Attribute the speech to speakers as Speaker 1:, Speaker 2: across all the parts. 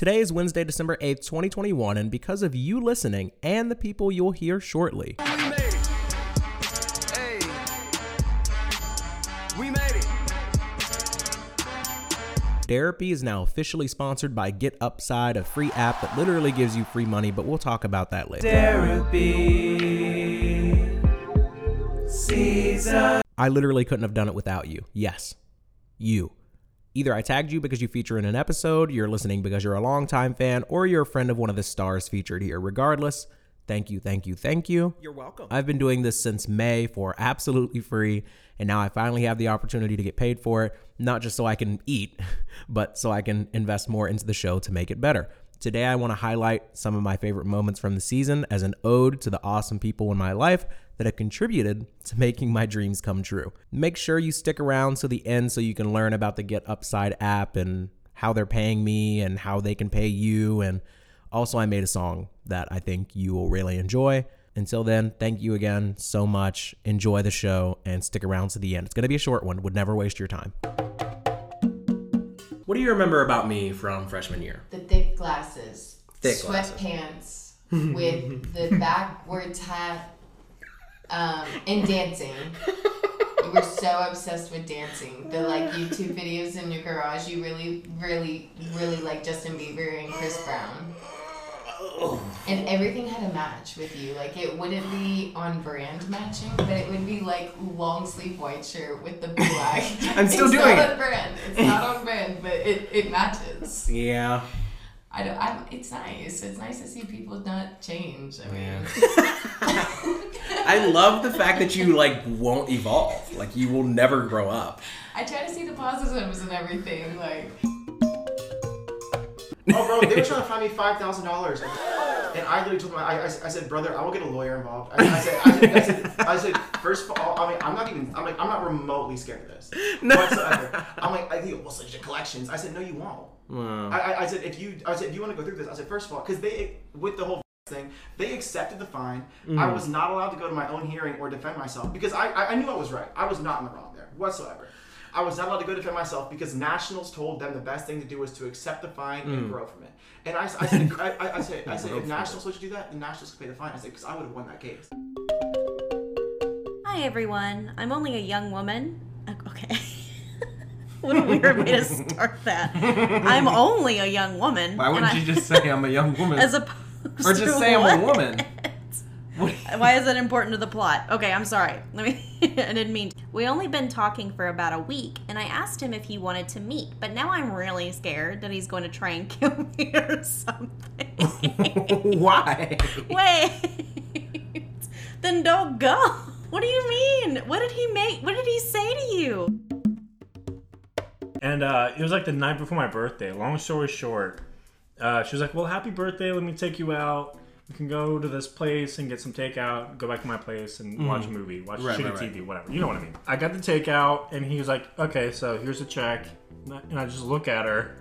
Speaker 1: Today is Wednesday, December 8th, 2021, and because of you listening and the people you'll hear shortly,
Speaker 2: We made it. Hey. We made it.
Speaker 1: Therapy is now officially sponsored by Get Upside, a free app that literally gives you free money, but we'll talk about that later.
Speaker 2: Therapy. Season.
Speaker 1: I literally couldn't have done it without you. Yes, you. Either I tagged you because you feature in an episode, you're listening because you're a longtime fan, or you're a friend of one of the stars featured here. Regardless, thank you, thank you, thank you.
Speaker 3: You're welcome.
Speaker 1: I've been doing this since May for absolutely free, and now I finally have the opportunity to get paid for it, not just so I can eat, but so I can invest more into the show to make it better. Today, I want to highlight some of my favorite moments from the season as an ode to the awesome people in my life that have contributed to making my dreams come true. Make sure you stick around to the end so you can learn about the Get Upside app and how they're paying me and how they can pay you. And also, I made a song that I think you will really enjoy. Until then, thank you again so much. Enjoy the show and stick around to the end. It's going to be a short one, would never waste your time. What do you remember about me from freshman year?
Speaker 4: the thick glasses,
Speaker 1: Thick
Speaker 4: sweatpants with the backwards hat, um, and dancing. You were so obsessed with dancing. The like YouTube videos in your garage. You really, really, really like Justin Bieber and Chris Brown. And everything had a match with you. Like it wouldn't be on brand matching, but it would be like long sleeve white shirt with the black.
Speaker 1: I'm still
Speaker 4: it's
Speaker 1: doing
Speaker 4: not
Speaker 1: it.
Speaker 4: on brand. It's not on brand, but it, it matches.
Speaker 1: Yeah.
Speaker 4: I don't, I'm, it's nice. It's nice to see people not change. I mean,
Speaker 1: I love the fact that you like won't evolve. Like you will never grow up.
Speaker 4: I try to see the positives in everything. Like,
Speaker 3: Oh, bro, they were trying to find me five thousand dollars, and I literally told them, I, I, I said, brother, I will get a lawyer involved. I, I, said, I, said, I said, I said, first of all, I mean, I'm not even, I'm like, I'm not remotely scared of this whatsoever. I'm like, I think, well, such a collections. I said, no, you won't. I, I, I said, if you, I said, if you want to go through this, I said, first of all, because they, with the whole thing, they accepted the fine. I mm. was not allowed to go to my own hearing or defend myself because I, I, I knew I was right. I was not in the wrong there whatsoever. I was not allowed to go defend myself because Nationals told them the best thing to do was to accept the fine and grow from it. And I, I said, I, I, I said, I said, if Nationals would do that, then Nationals could pay the fine. I said, because I would have won that case.
Speaker 5: Hi everyone. I'm only a young woman. Uh, Okay. what a weird way to start that. I'm only a young woman.
Speaker 6: Why
Speaker 5: and
Speaker 6: wouldn't
Speaker 5: I-
Speaker 6: you just say I'm a young woman?
Speaker 5: as opposed
Speaker 6: or just
Speaker 5: to
Speaker 6: say I'm a woman? What-
Speaker 5: Why is that important to the plot? Okay, I'm sorry. Let me. I didn't mean. We only been talking for about a week, and I asked him if he wanted to meet, but now I'm really scared that he's going to try and kill me or something.
Speaker 6: Why?
Speaker 5: Wait. then don't go. What do you mean? What did he make? What did he say to you?
Speaker 7: And uh, it was like the night before my birthday. Long story short, uh, she was like, "Well, happy birthday. Let me take you out. We can go to this place and get some takeout. Go back to my place and mm-hmm. watch a movie, watch
Speaker 6: Right,
Speaker 7: shitty
Speaker 6: right, right.
Speaker 7: TV, whatever. You know what I mean." I got the takeout, and he was like, "Okay, so here's a check." And I- just look at her,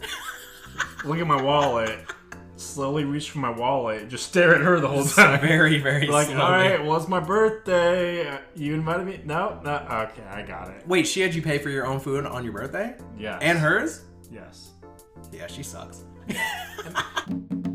Speaker 7: look at my wallet, slowly reach for my wallet, just stare at her the whole time.
Speaker 6: very, very
Speaker 7: like,
Speaker 6: slowly.
Speaker 7: all right, well, it's my birthday. You invited me? No, no. Okay, I got it.
Speaker 6: Wait, she had you pay for your own food on your birthday?
Speaker 7: Yeah.
Speaker 6: And hers?
Speaker 7: Yes.
Speaker 6: Yeah, she sucks.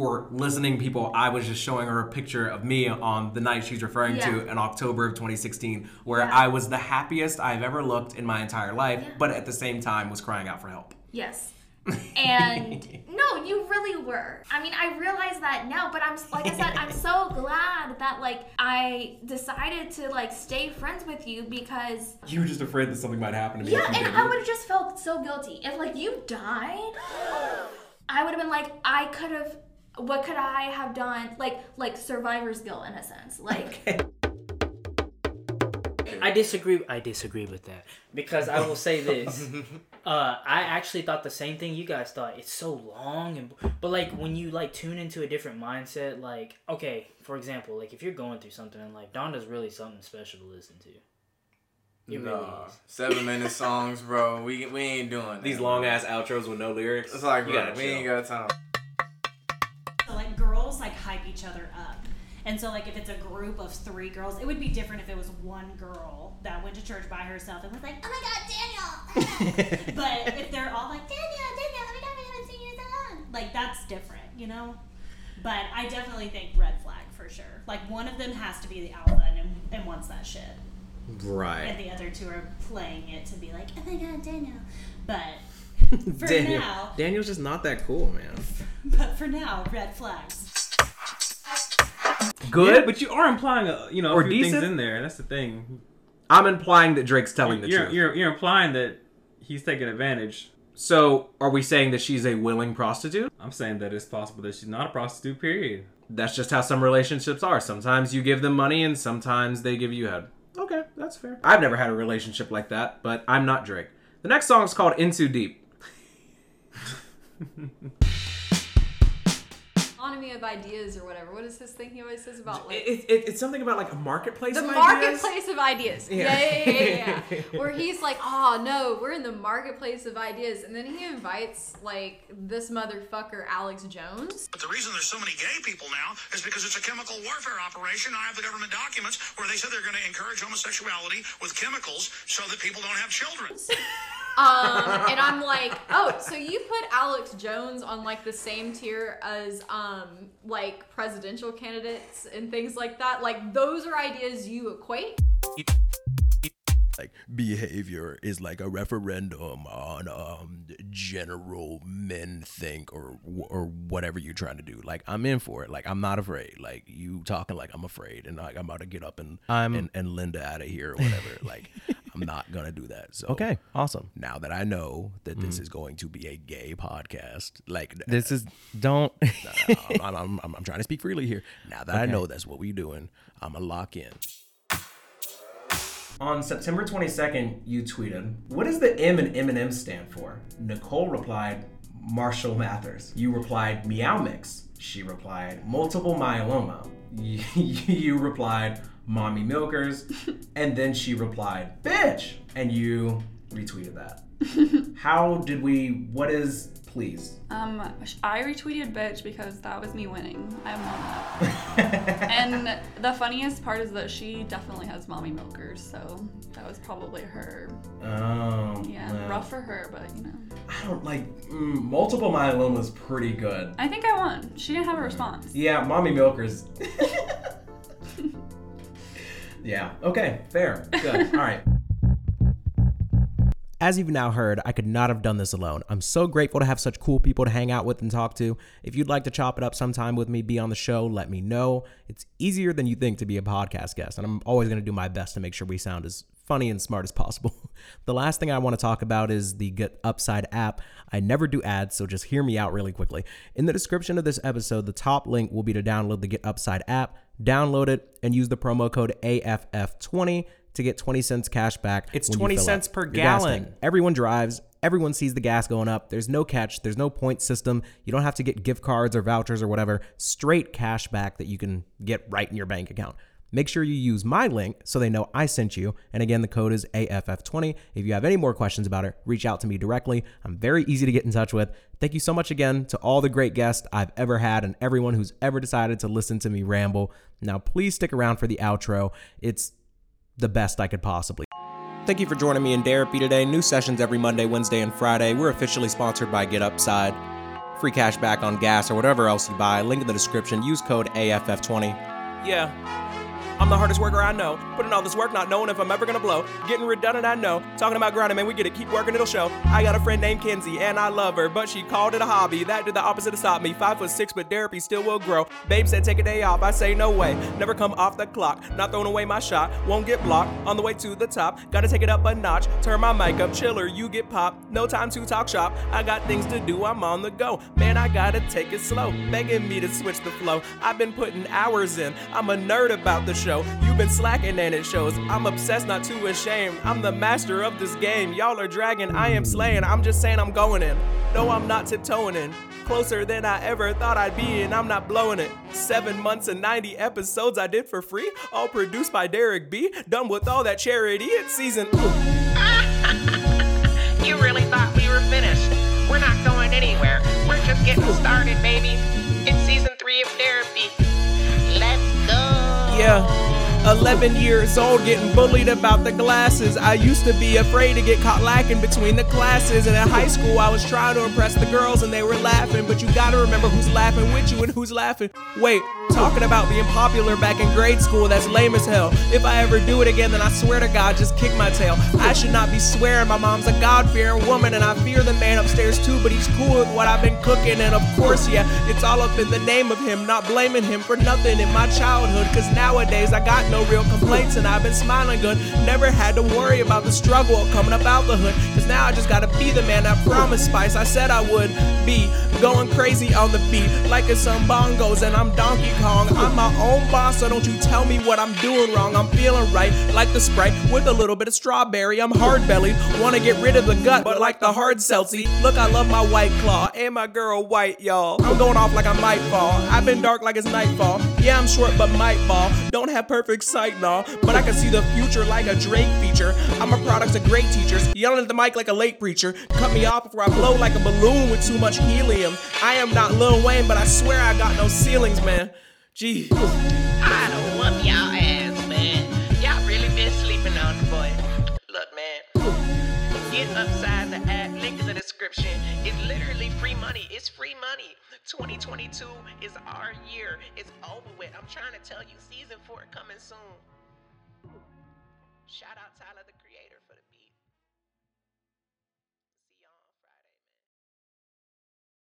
Speaker 6: For listening people, I was just showing her a picture of me on the night she's referring to in October of 2016, where
Speaker 8: Yeah.
Speaker 6: I was the happiest I've ever looked in my entire life, but at the same time was crying out for help.
Speaker 8: Yes. And no, you really were. I mean, I realize that now, but I'm like I said, I'm so glad that like I decided to like stay friends with you because
Speaker 6: You were just afraid that something might happen to me.
Speaker 8: yeah, and
Speaker 6: didn't.
Speaker 8: I would have just felt so guilty if like you died. I would have been like, I could have. What could I have done? Like like survivor's guilt in a sense. Like
Speaker 9: I disagree. I disagree with that because I will say this. uh, I actually thought the same thing you guys thought. It's so long, and but like when you like tune into a different mindset, like okay, for example, like if you're going through something and like Donda's really something special to listen to. It really
Speaker 10: Nah, seven minute songs, bro. We we ain't doing that,
Speaker 6: These long ass outros with no lyrics.
Speaker 10: It's like,
Speaker 6: you
Speaker 10: bro, we
Speaker 6: chill.
Speaker 10: ain't got time.
Speaker 11: Each other up. And so like if it's a group of three girls, it would be different if it was one girl that went to church by herself and was like, Oh my god, Daniel But if they're all like, Daniel, Daniel, let me go, let me like that's different, you know. But I definitely think red flag for sure. Like one of them has to be the alpha and, and wants that shit,
Speaker 6: Right.
Speaker 11: and the other two are playing it to be like, oh my god, Daniel. But for
Speaker 6: Daniel.
Speaker 11: now,
Speaker 6: Daniel's just not that cool, man.
Speaker 11: but for now, red flags.
Speaker 6: Good,
Speaker 12: Yeah, but you are implying a you know
Speaker 6: Or
Speaker 12: a few
Speaker 6: decent?
Speaker 12: things in there. And that's the thing.
Speaker 6: I'm implying that Drake's telling the
Speaker 12: you're,
Speaker 6: truth.
Speaker 12: You're you're implying that he's taking advantage.
Speaker 6: So, are we saying that she's a willing prostitute?
Speaker 12: I'm saying that it's possible that she's not a prostitute. Period.
Speaker 6: That's just how some relationships are. Sometimes you give them money and sometimes they give you head. Okay, that's fair. I've never had a relationship like that, but I'm not Drake. The next song is called Into Deep.
Speaker 13: Economy of ideas or whatever. What is this thing he always says about like
Speaker 6: It, it, it's something about like a marketplace.
Speaker 13: the
Speaker 6: of ideas.
Speaker 13: marketplace of ideas.
Speaker 6: Yeah.
Speaker 13: Yeah, yeah, yeah, yeah, yeah. Where he's like, oh no, we're in the marketplace of ideas, and then he invites like this motherfucker Alex Jones.
Speaker 14: But the reason there's so many gay people now is because it's a chemical warfare operation. I have the government documents where they said they're going to encourage homosexuality with chemicals so that people don't have children.
Speaker 13: Um, and I'm like, oh, so you put Alex Jones on like the same tier as um like presidential candidates and things like that. Like those are ideas you equate.
Speaker 1: like behavior is like a referendum on um general men think or or whatever you're trying to do like i'm in for it like i'm not afraid like you talking like i'm afraid and like i'm about to get up and
Speaker 6: I'm-
Speaker 1: and, and linda out of here or whatever like i'm not gonna do that so
Speaker 6: Okay, awesome.
Speaker 1: now that i know that this mm-hmm. is going to be a gay podcast like uh,
Speaker 6: This is don't.
Speaker 1: I'm, I'm, I'm, I'm trying to speak freely here now that i know that's what we're doing i'm gonna lock in
Speaker 6: On September 22nd, you tweeted, What does the M in Eminem stand for? Nicole replied, Marshall Mathers. You replied, Meow Mix. She replied, Multiple myeloma. You, you replied, Mommy Milkers. And then she replied, Bitch! And you retweeted that. How did we, what is, please?
Speaker 15: Um, I retweeted bitch because that was me winning. I won that. and the funniest part is that she definitely has mommy milkers, so that was probably her.
Speaker 6: Oh,
Speaker 15: Yeah, rough for her, but you know.
Speaker 6: I don't like, mm, multiple myeloma is pretty good.
Speaker 15: I think I won. She didn't have a response.
Speaker 6: Yeah, mommy milkers. Yeah. Okay. Fair. Good. All right.
Speaker 1: As you've now heard, I could not have done this alone. I'm so grateful to have such cool people to hang out with and talk to. If you'd like to chop it up sometime with me, be on the show, let me know. It's easier than you think to be a podcast guest, and I'm always going to do my best to make sure we sound as funny and smart as possible. the last thing I want to talk about is the Get Upside app. I never do ads, so just hear me out really quickly. In the description of this episode, the top link will be to download the Get Upside app. Download it and use the promo code AFF20 to get 20 cents cash back.
Speaker 6: It's 20 cents per gallon.
Speaker 1: Everyone drives. Everyone sees the gas going up. There's no catch. There's no point system. You don't have to get gift cards or vouchers or whatever. Straight cash back that you can get right in your bank account. Make sure you use my link so they know I sent you. And again, the code is AFF20. If you have any more questions about it, reach out to me directly. I'm very easy to get in touch with. Thank you so much again to all the great guests I've ever had and everyone who's ever decided to listen to me ramble. Now, please stick around for the outro. It's the best I could possibly. Thank you for joining me in therapy today. New sessions every Monday, Wednesday, and Friday. We're officially sponsored by Get Upside. Free cash back on gas or whatever else you buy. Link in the description. Use code AFF20. Yeah. I'm the hardest worker I know. Putting all this work, not knowing if I'm ever gonna blow. Getting redundant, I know. Talking about grinding, man, we get it. Keep working, it'll show. I got a friend named Kenzie, and I love her, but she called it a hobby. That did the opposite of stop me. Five foot six, but therapy still will grow. Babe said take a day off. I say no way. Never come off the clock. Not throwing away my shot. Won't get blocked. On the way to the top. Gotta take it up a notch. Turn my mic up, chiller. You get popped. No time to talk shop. I got things to do. I'm on the go. Man, I gotta take it slow. Begging me to switch the flow. I've been putting hours in. I'm a nerd about the show. You've been slacking and it shows. I'm obsessed, not too ashamed. I'm the master of this game. Y'all are dragging. I am slaying. I'm just saying I'm going in. No, I'm not tiptoeing in. Closer than I ever thought I'd be, and I'm not blowing it. Seven months and 90 episodes I did for free, all produced by Derek B. Done with all that charity. It's season.
Speaker 16: You really thought we were finished? We're not going anywhere. We're just getting started, baby.
Speaker 6: 11 years old, getting bullied about the glasses. I used to be afraid to get caught lacking between the classes. And in high school, I was trying to impress the girls and they were laughing. But you gotta remember who's laughing with you and who's laughing. Wait, talking about being popular back in grade school, that's lame as hell. If I ever do it again, then I swear to God, just kick my tail. I should not be swearing. My mom's a God fearing woman, and I fear the man upstairs too, but he's cool with what I've been cooking. And of course, yeah, it's all up in the name of him, not blaming him for nothing in my childhood. Cause nowadays, I got no real complaints, and I've been smiling good. Never had to worry about the struggle of coming up out the hood. Cause now I just gotta be the man I promised Spice. I said I would be going crazy on the beat, like it's some bongos, and I'm Donkey Kong. I'm my own boss, so don't you tell me what I'm doing wrong. I'm feeling right, like the Sprite with a little bit of strawberry. I'm hard bellied, wanna get rid of the gut, but like the hard seltzy. Look, I love my white claw and my girl white, y'all. I'm going off like I might fall. I've been dark like it's nightfall. Yeah, I'm short but might ball. Don't have perfect sight, nah, but I can see the future like a Drake feature. I'm a product of great teachers, yelling at the mic like a late preacher. Cut me off before I blow like a balloon with too much helium. I am not Lil Wayne, but I swear I got no ceilings, man. Jeez.
Speaker 16: I don't y'all ass, man. Y'all really been sleeping on the boy. Get upside the app. Link in the description. It's literally free money. It's free money. 2022 is our year. It's over with. I'm trying to tell you, season four coming soon. Shout out Tyler the.